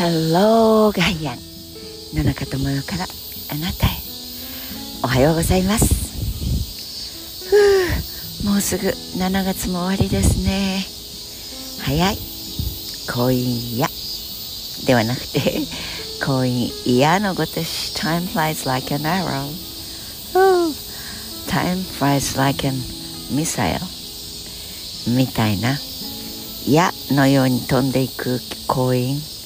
Hello ガイアン野中智代からあなたへ。おはようございます。ふうもうすぐ7月も終わりですね。早い。婚姻やではなくて婚姻嫌のごとし。Time flies like an arrow. Time flies like an missile. みたいな。矢のように飛んでいく婚姻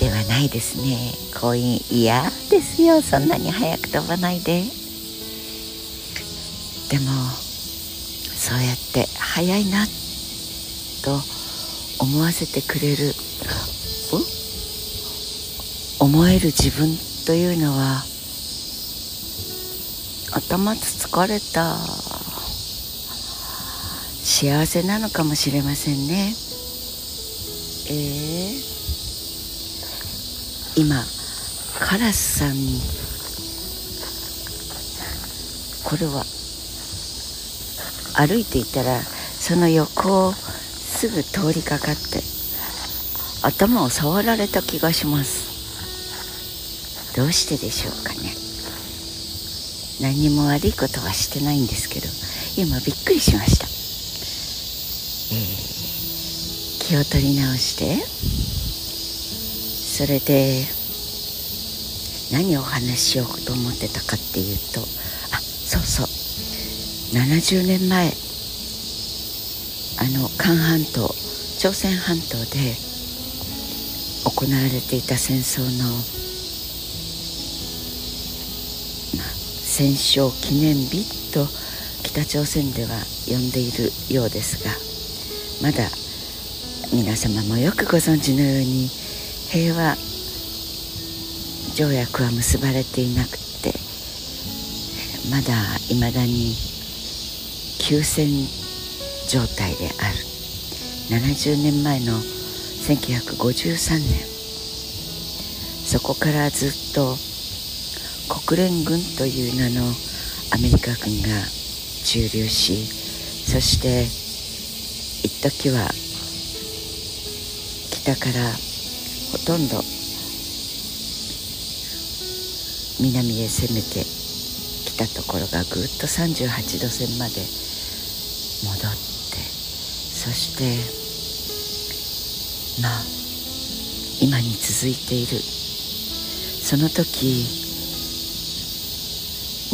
ではないですね。婚姻嫌ですよ。そんなに早く飛ばないで。でもそうやって早いなと思わせてくれる思える自分というのは頭つつかれた幸せなのかもしれませんね。えー。今カラスさんにこれは歩いていたらその横をすぐ通りかかって頭を触られた気がします。どうしてでしょうかね。何も悪いことはしてないんですけど今びっくりしました、えー、気を取り直して。それで何をお話ししようと思ってたかっていうとあそうそう。70年前あの韓半島朝鮮半島で行われていた戦争の、まあ、戦勝記念日と北朝鮮では呼んでいるようですがまだ皆様もよくご存知のように平和条約は結ばれていなくてまだいまだに休戦状態である。70年前の1953年。そこからずっと国連軍という名のアメリカ軍が駐留しそして一時は北からほとんど南へ攻めてきたところがぐっと38度線まで戻ってそしてまあ今に続いている。その時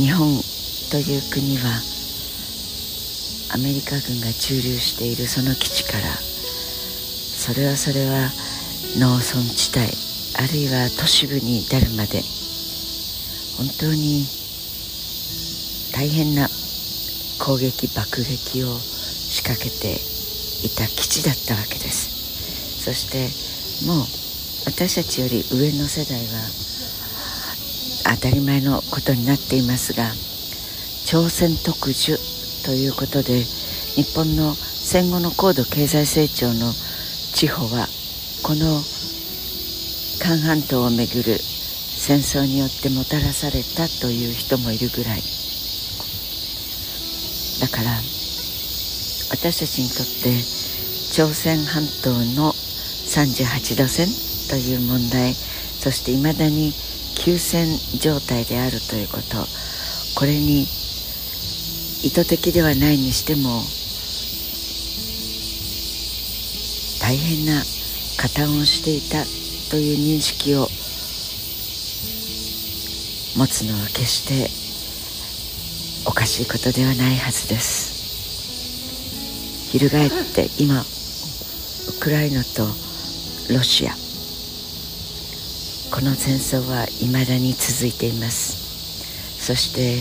日本という国はアメリカ軍が駐留しているその基地からそれはそれは農村地帯あるいは都市部に至るまで本当に大変な攻撃爆撃を仕掛けていた基地だったわけです。そしてもう私たちより上の世代は当たり前のことになっていますが朝鮮特需ということで日本の戦後の高度経済成長の地方はこの韓半島をめぐる戦争によってもたらされたという人もいるぐらい。だから私たちにとって朝鮮半島の38度線という問題そしていまだに休戦状態であるということこれに意図的ではないにしても大変な加担をしていたという認識を持つのは決しておかしいことではないはずです。翻って今ウクライナとロシア。この戦争は未だに続いています。そして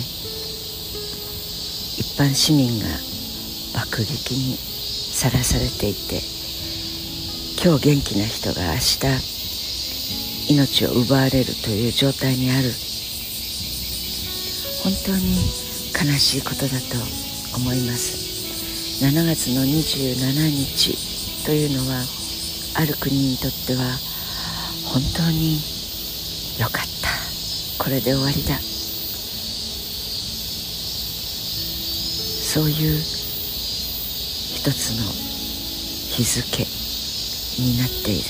一般市民が爆撃にさらされていて今日元気な人が明日命を奪われるという状態にある。本当に悲しいことだと思います。7月の27日というのはある国にとっては本当によかった。これで終わりだ。そういう一つの日付。になっている。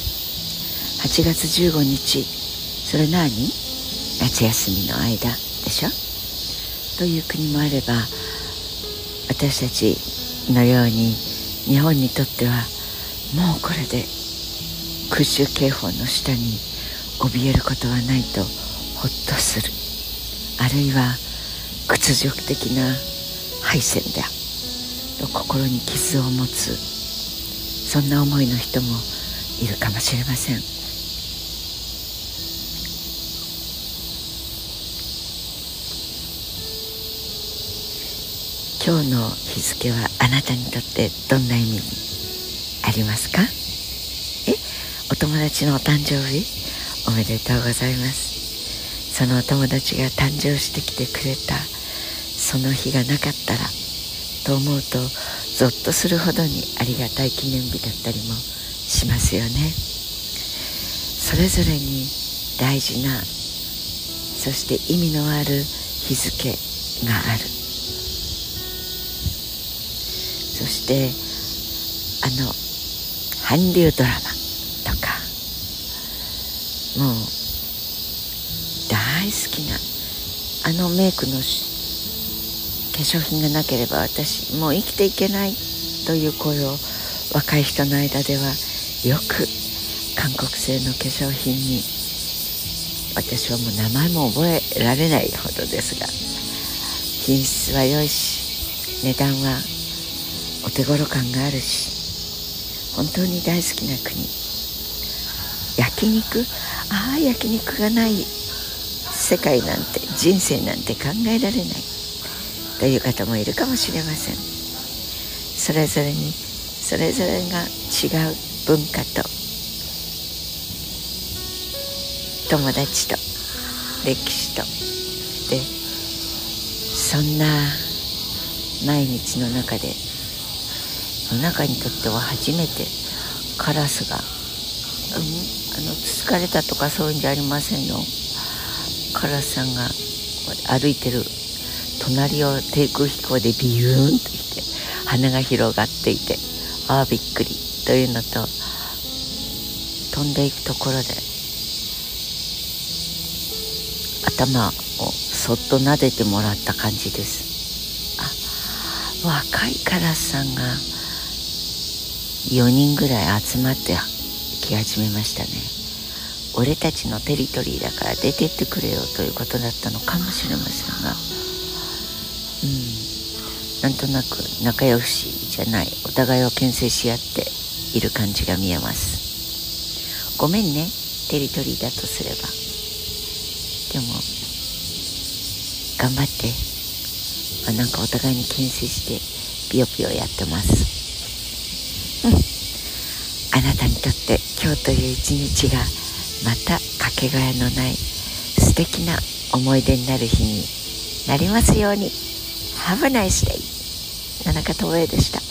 8月15日。それ何？夏休みの間でしょ？という国もあれば私たちのように日本にとってはもうこれで空襲警報の下に怯えることはないとほっとする。あるいは屈辱的な敗戦だ。と心に傷を持つ。そんな思いの人もいるかもしれません。今日の日付はあなたにとってどんな意味ありますか？え？お友達のお誕生日？おめでとうございます。そのお友達が誕生してきてくれた。その日がなかったらと思うとゾッとするほどにありがたい記念日だったりもしますよね。それぞれに大事なそして意味のある日付がある。そしてあの韓流ドラマとかもう大好きなあのメイクの化粧品がなければ私もう生きていけないという声を若い人の間ではよく韓国製の化粧品に私はもう名前も覚えられないほどですが品質は良いし値段はお手頃感があるし本当に大好きな国。焼肉？ああ焼肉がない世界なんて人生なんて考えられない。という方もいるかもしれません。それぞれにそれぞれが違う文化と友達と歴史と。でそんな毎日の中での中にとっては初めてカラスが、うん、あのつつかれたとかそういうんじゃありませんよ。カラスさんが歩いてる隣を低空飛行でビューンとして羽が広がっていてああびっくり。というのと飛んでいくところで頭をそっと撫でてもらった感じです。あ若いカラスさんが4人ぐらい集まってき始めましたね。俺たちのテリトリーだから出てってくれよということだったのかもしれませんが。うん。なんとなく仲良しじゃない。お互いを牽制し合って。いる感じが見えます。ごめんね。テリトリーだとすれば。でも頑張って。あなんかお互いに牽制してピヨピヨやってます。あなたにとって今日という一日がまたかけがえのない素敵な思い出になる日になりますように。Have a nice day 七日東映でした。